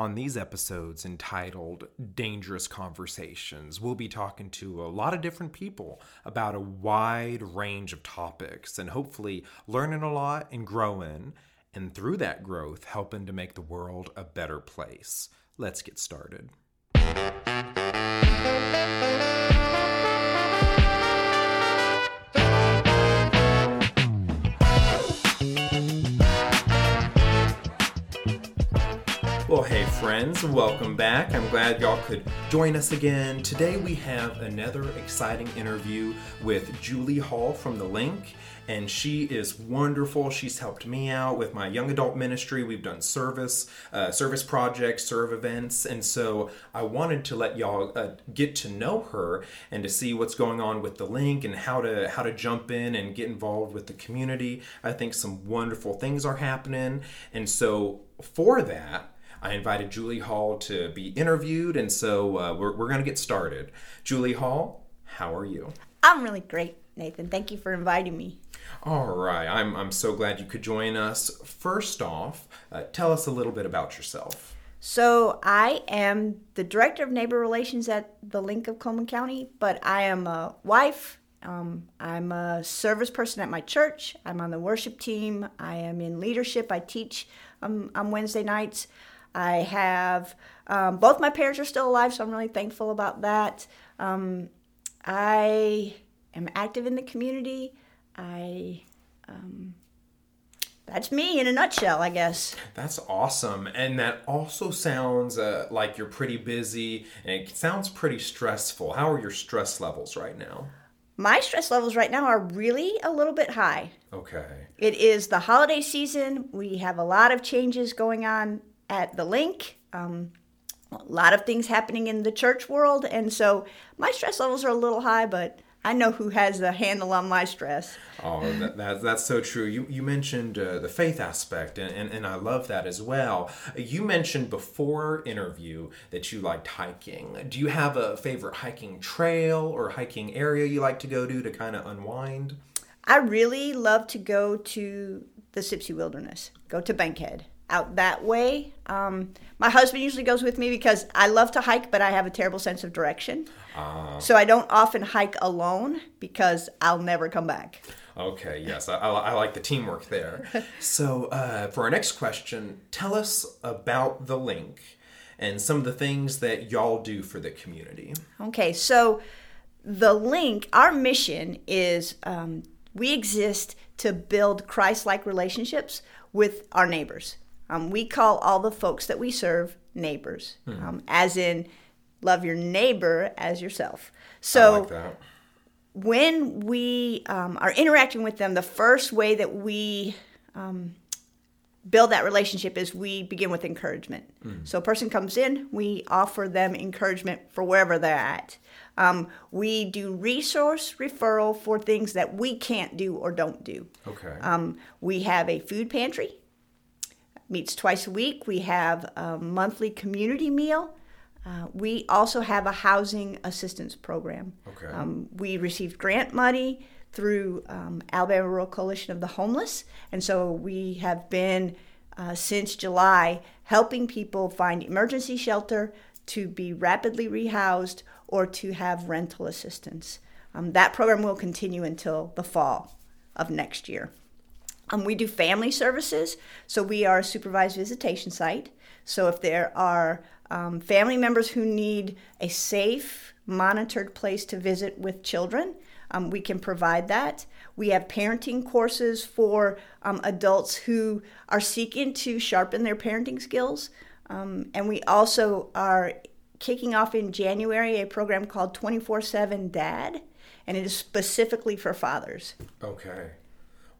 On these episodes entitled Dangerous Conversations, we'll be talking to a lot of different people about a wide range of topics and hopefully learning a lot and growing, and through that growth, helping to make the world a better place. Let's get started. Friends, welcome back. I'm glad y'all could join us again. Today we have another exciting interview with Julie Hall from The Link, and she is wonderful. She's helped me out with my young adult ministry. We've done service, uh, service projects, serve events, and so I wanted to let y'all uh, get to know her and to see what's going on with The Link and how to how to jump in and get involved with the community. I think some wonderful things are happening, and so for that. I invited Julie Hall to be interviewed, and so uh, we're, we're going to get started. Julie Hall, how are you? I'm really great, Nathan. Thank you for inviting me. All right, I'm, I'm so glad you could join us. First off, uh, tell us a little bit about yourself. So, I am the director of neighbor relations at the Link of Cullman County, but I am a wife. Um, I'm a service person at my church. I'm on the worship team. I am in leadership. I teach um, on Wednesday nights. I have um, both my parents are still alive, so I'm really thankful about that. Um, I am active in the community. I um, that's me in a nutshell, I guess. That's awesome. And that also sounds uh, like you're pretty busy and it sounds pretty stressful. How are your stress levels right now? My stress levels right now are really a little bit high. Okay. It is the holiday season. We have a lot of changes going on at the link. Um, a lot of things happening in the church world, and so my stress levels are a little high, but I know who has the handle on my stress. Oh, that, that that's so true. You you mentioned uh, the faith aspect, and, and, and I love that as well. You mentioned before interview that you liked hiking. Do you have a favorite hiking trail or hiking area you like to go to to kind of unwind? I really love to go to the Sipsey Wilderness, go to Bankhead out that way. Um, my husband usually goes with me because I love to hike, but I have a terrible sense of direction. Uh, so I don't often hike alone because I'll never come back. Okay, yes, I, I like the teamwork there. so uh, for our next question, tell us about the link and some of the things that y'all do for the community. Okay, so the link, our mission is um, we exist to build Christ like relationships with our neighbors. Um, we call all the folks that we serve neighbors, hmm. um, as in love your neighbor as yourself. So like when we um, are interacting with them, the first way that we um, build that relationship is we begin with encouragement. Hmm. So a person comes in, we offer them encouragement for wherever they're at. Um, we do resource referral for things that we can't do or don't do. Okay. Um, we have a food pantry meets twice a week. We have a monthly community meal. Uh, we also have a housing assistance program. Okay. Um, we received grant money through um, Alabama Rural Coalition of the Homeless, and so we have been uh, since July helping people find emergency shelter to be rapidly rehoused or to have rental assistance. Um, that program will continue until the fall of next year. Um, we do family services, so we are a supervised visitation site. So if there are um, family members who need a safe, monitored place to visit with children, um, we can provide that. We have parenting courses for um, adults who are seeking to sharpen their parenting skills. Um, and we also are kicking off in January a program called 24 7 Dad, and it is specifically for fathers. Okay.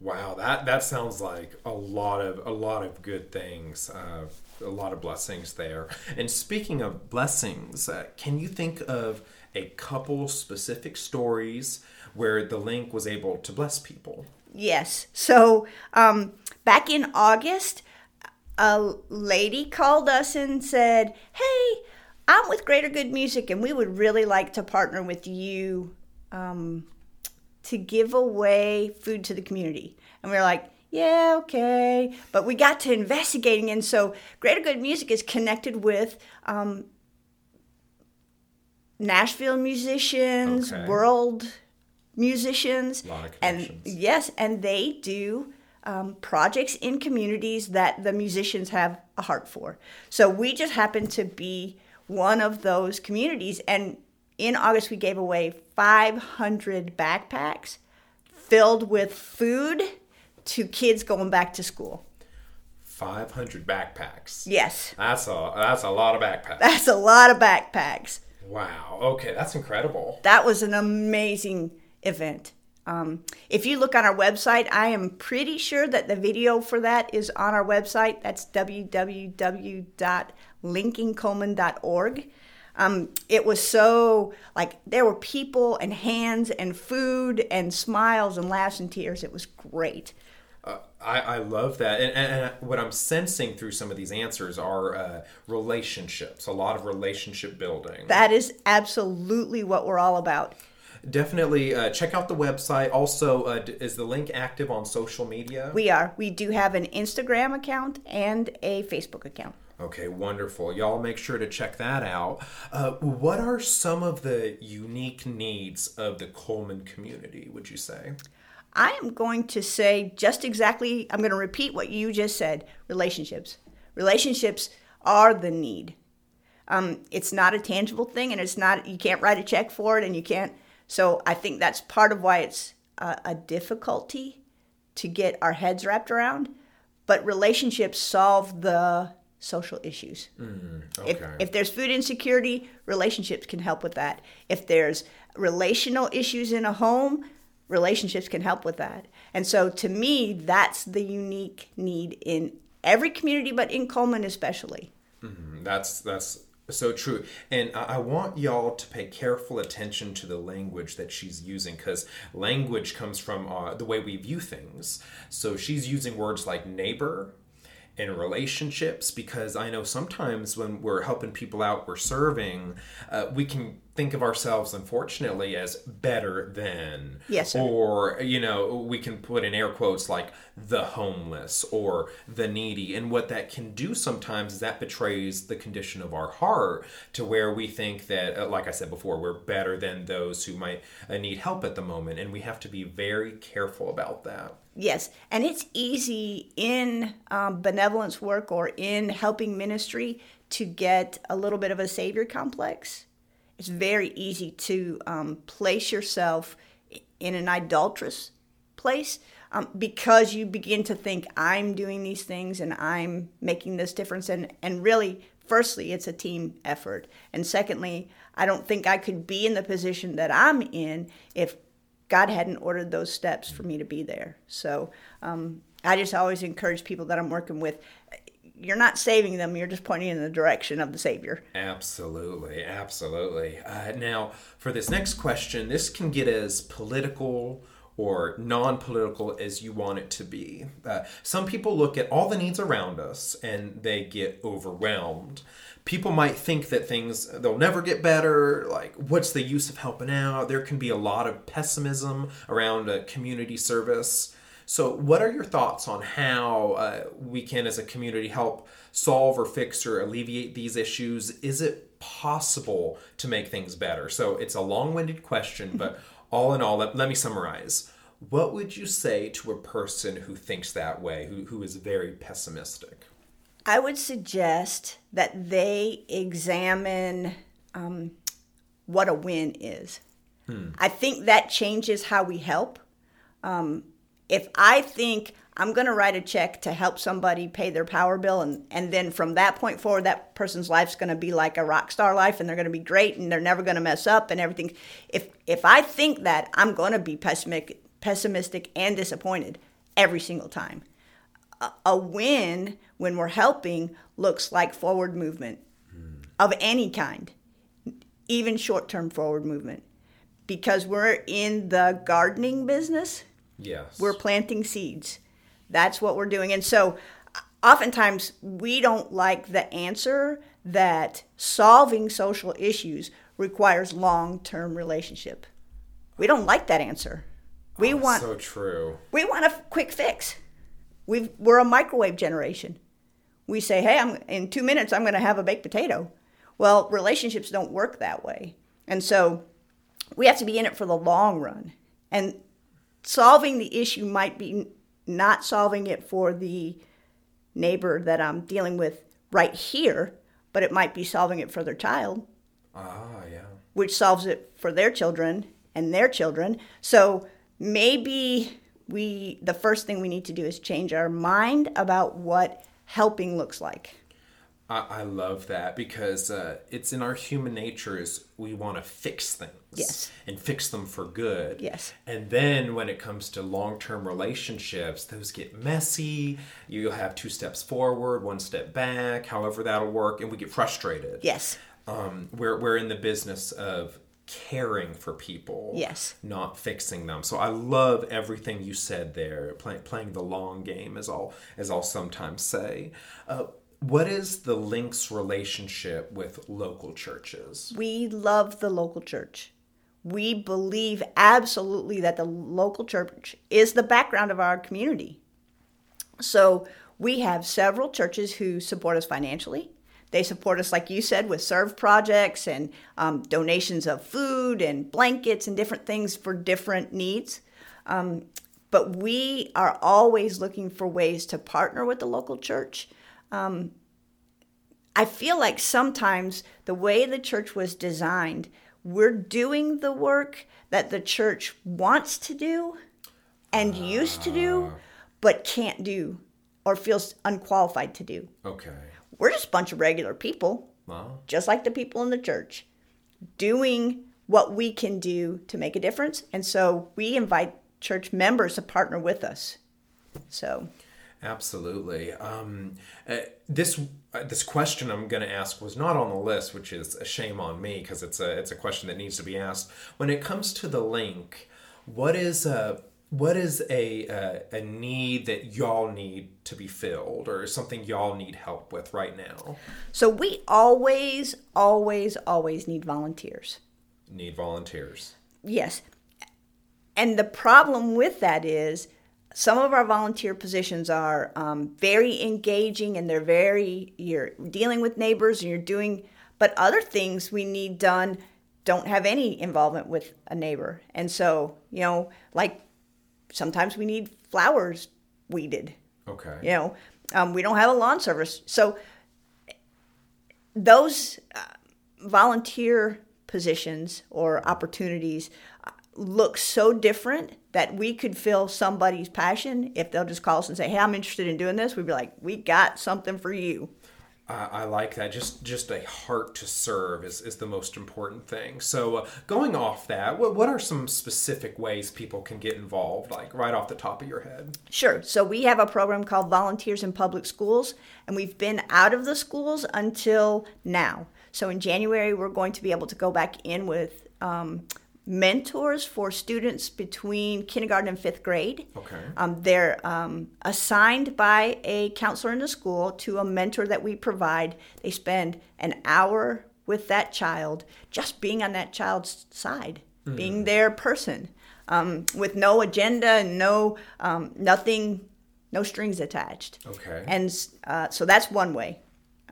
Wow, that that sounds like a lot of a lot of good things, uh, a lot of blessings there. And speaking of blessings, uh, can you think of a couple specific stories where the link was able to bless people? Yes. So um, back in August, a lady called us and said, "Hey, I'm with Greater Good Music, and we would really like to partner with you." Um, to give away food to the community. And we were like, yeah, okay. But we got to investigating, and so Greater Good Music is connected with um, Nashville musicians, Okay. world musicians, A lot of and yes, and they do um, projects in communities that the musicians have a heart for. So we just happen to be one of those communities, and in August we gave away 500 backpacks filled with food to kids going back to school. 500 backpacks. Yes, That's a that's a lot of backpacks. that's a lot of backpacks. Wow. Okay, that's incredible. That was an amazing event. Um, if you look on our website, I am pretty sure that the video for that is on our website. That's www.linkingcoleman.org. Um, it was so like there were people and hands and food and smiles and laughs and tears. It was great. Uh, I, I love that. And, and, and what I'm sensing through some of these answers are uh, relationships, a lot of relationship building. That is absolutely what we're all about. Definitely uh, check out the website. Also, uh, d- is the link active on social media? We are. We do have an Instagram account and a Facebook account. Okay, wonderful. Y'all make sure to check that out. Uh, what are some of the unique needs of the Cullman community, would you say? I am going to say just exactly, I'm going to repeat what you just said relationships. Relationships are the need. Um, it's not a tangible thing and it's not, you can't write a check for it and you can't. So I think that's part of why it's a, a difficulty to get our heads wrapped around. But relationships solve the social issues. If, Okay. if there's food insecurity, relationships can help with that. If there's relational issues in a home, relationships can help with that. And so to me, that's the unique need in every community, but in Cullman especially. That's that's so true, and I I want y'all to pay careful attention to the language that she's using because language comes from uh, the way we view things. So she's using words like neighbor and relationships because I know sometimes when we're helping people out, we're serving, uh, we can think of ourselves, unfortunately, as better than, Yes, sir. or you know, we can put in air quotes like the homeless or the needy, and what that can do sometimes is that betrays the condition of our heart to where we think that, uh, like I said before, we're better than those who might uh, need help at the moment, and we have to be very careful about that. Yes, and it's easy in um, benevolence work or in helping ministry to get a little bit of a savior complex. It's very easy to um, place yourself in an idolatrous place um, because you begin to think, I'm doing these things and I'm making this difference. And, and really, firstly, it's a team effort. And secondly, I don't think I could be in the position that I'm in if God hadn't ordered those steps for me to be there. So um, I just always encourage people that I'm working with. You're not saving them; you're just pointing in the direction of the Savior. Absolutely, absolutely. Uh, now, for this next question, this can get as political or non political as you want it to be. Uh, some people look at all the needs around us and they get overwhelmed. People might think that things, they'll never get better. Like, what's the use of helping out? There can be a lot of pessimism around community service. So, what are your thoughts on how uh, we can, as a community, help solve or fix or alleviate these issues? Is it possible to make things better? So, it's a long winded question, but all in all, let, let me summarize. What would you say to a person who thinks that way, who, who is very pessimistic? I would suggest that they examine um, what a win is. I think that changes how we help. Um, if I think I'm going to write a check to help somebody pay their power bill, and, and then from that point forward, that person's life's going to be like a rock star life, and they're going to be great, and they're never going to mess up, and everything. If if I think that, I'm going to be pessimistic, pessimistic and disappointed every single time a- a win when we're helping looks like forward movement hmm. of any kind, even short term forward movement. Because we're in the gardening business, Yes. we're planting seeds. That's what we're doing. And so oftentimes we don't like the answer that solving social issues requires long term relationship. We don't like that answer. We oh, want so true. we want a quick fix. We've, we're a microwave generation. We say, hey, I'm, in two minutes, I'm going to have a baked potato. Well, relationships don't work that way. And so we have to be in it for the long run. And solving the issue might be not solving it for the neighbor that I'm dealing with right here, but it might be solving it for their child. Ah, yeah. Which solves it for their children and their children. So maybe we the first thing we need to do is change our mind about what helping looks like. I, I love that because uh, it's in our human nature is we want to fix things. Yes. And fix them for good. Yes. And then when it comes to long term relationships, those get messy. You'll have two steps forward, one step back, however that'll work, and we get frustrated. Yes. Um, we're, we're in the business of caring for people yes not fixing them so i love everything you said there Play, playing the long game as i'll as i'll sometimes say uh, what is the links relationship with local churches? We love the local church. We believe absolutely that the local church is the background of our community. So we have several churches who support us financially. They support us, like you said, with serve projects and um, donations of food and blankets and different things for different needs. Um, but we are always looking for ways to partner with the local church um, I feel like sometimes the way the church was designed, we're doing the work that the church wants to do and uh, used to do, but can't do or feels unqualified to do. Okay. We're just a bunch of regular people, wow. just like the people in the church, doing what we can do to make a difference. And so we invite church members to partner with us. So Absolutely. Um, uh, this uh, this question I'm going to ask was not on the list, which is a shame on me because it's a it's a question that needs to be asked. When it comes to the link, what is a what is a, a, a need that y'all need to be filled or something y'all need help with right now? So we always, always, always need volunteers. Need volunteers. Yes. And the problem with that is some of our volunteer positions are um, very engaging and they're very you're dealing with neighbors and you're doing but other things we need done don't have any involvement with a neighbor. And so you know like sometimes we need flowers weeded. Okay. You know um, we don't have a lawn service. So those uh, volunteer positions or opportunities look so different that we could fill somebody's passion if they'll just call us and say, "Hey, I'm interested in doing this." We'd be like, "We got something for you." I, I like that. Just just a heart to serve is, is the most important thing. So uh, going off that, what, what are some specific ways people can get involved, like right off the top of your head? Sure. So we have a program called Volunteers in Public Schools, and we've been out of the schools until now. So in January, we're going to be able to go back in with um, mentors for students between kindergarten and fifth grade. Okay. Um, they're um, assigned by a counselor in the school to a mentor that we provide. They spend an hour with that child, just being on that child's side, mm. being their person, um, with no agenda and no um, nothing, no strings attached. Okay. And uh, so that's one way.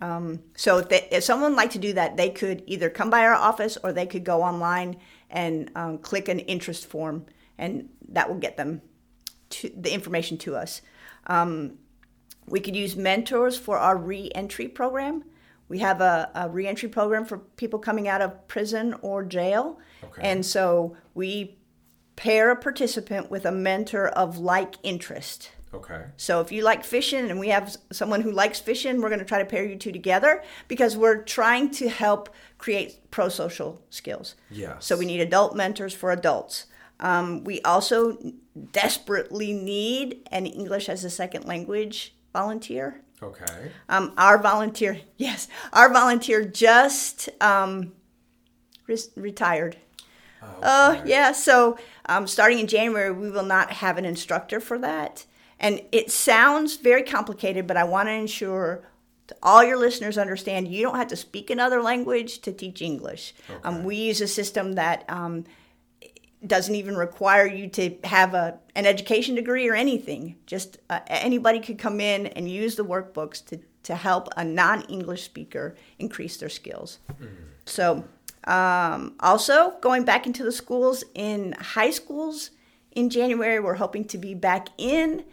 Um, so if, they, if someone would like to do that, they could either come by our office or they could go online and um, click an interest form, and that will get them to the information to us. Um, we could use mentors for our reentry program. We have a, a reentry program for people coming out of prison or jail. Okay. And so we pair a participant with a mentor of like interest. Okay. So if you like fishing and we have someone who likes fishing, we're going to try to pair you two together because we're trying to help create pro social skills. Yeah. So we need adult mentors for adults. Um, we also desperately need an English as a second language volunteer. Okay. Um, our volunteer, yes, our volunteer just um, re- retired. Okay. Uh, yeah, so um, starting in January, we will not have an instructor for that. And it sounds very complicated, but I want to ensure all your listeners understand you don't have to speak another language to teach English. Um, okay. Um, we use a system that um, doesn't even require you to have a, an education degree or anything. Just uh, anybody could come in and use the workbooks to, to help a non English speaker increase their skills. Mm. So, um, also going back into the schools in high schools in January, we're hoping to be back in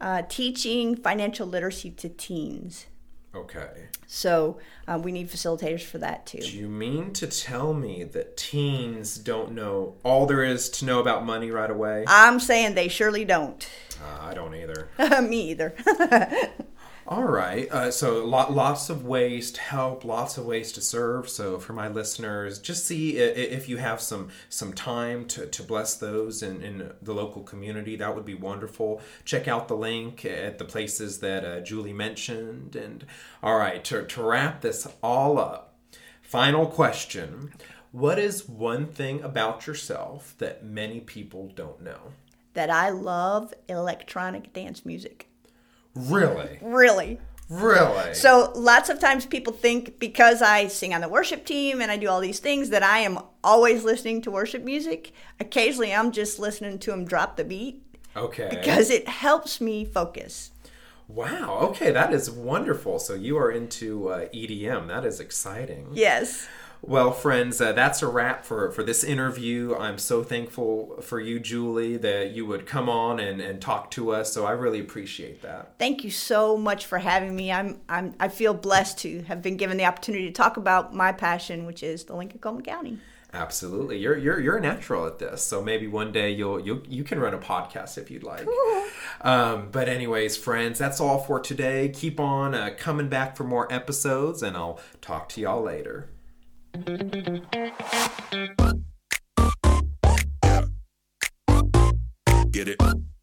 uh, teaching financial literacy to teens. Okay. So uh, we need facilitators for that too. Do you mean to tell me that teens don't know all there is to know about money right away? I'm saying they surely don't. Uh, I don't either. me either. All right. Uh, so lot, lots of ways to help, lots of ways to serve. So for my listeners, just see if you have some some time to, to bless those in, in the local community. That would be wonderful. Check out the link at the places that uh, Julie mentioned. And all right, to, to wrap this all up, final question. What is one thing about yourself that many people don't know? That I love electronic dance music. Really? Really. Really? So lots of times people think because I sing on the worship team and I do all these things that I am always listening to worship music. Occasionally I'm just listening to them drop the beat. Okay. Because it helps me focus. Wow. Okay, that is wonderful. So you are into uh, EDM. That is exciting. Yes. Well, friends, uh, that's a wrap for, for this interview. I'm so thankful for you, Julie, that you would come on and, and talk to us. So I really appreciate that. Thank you so much for having me. I'm, I'm I feel blessed to have been given the opportunity to talk about my passion, which is the Lincoln Cullman County. Absolutely, you're you're you're a natural at this. So maybe one day you'll you you can run a podcast if you'd like. Um, but anyways, friends, that's all for today. Keep on uh, coming back for more episodes, and I'll talk to y'all later. Get it.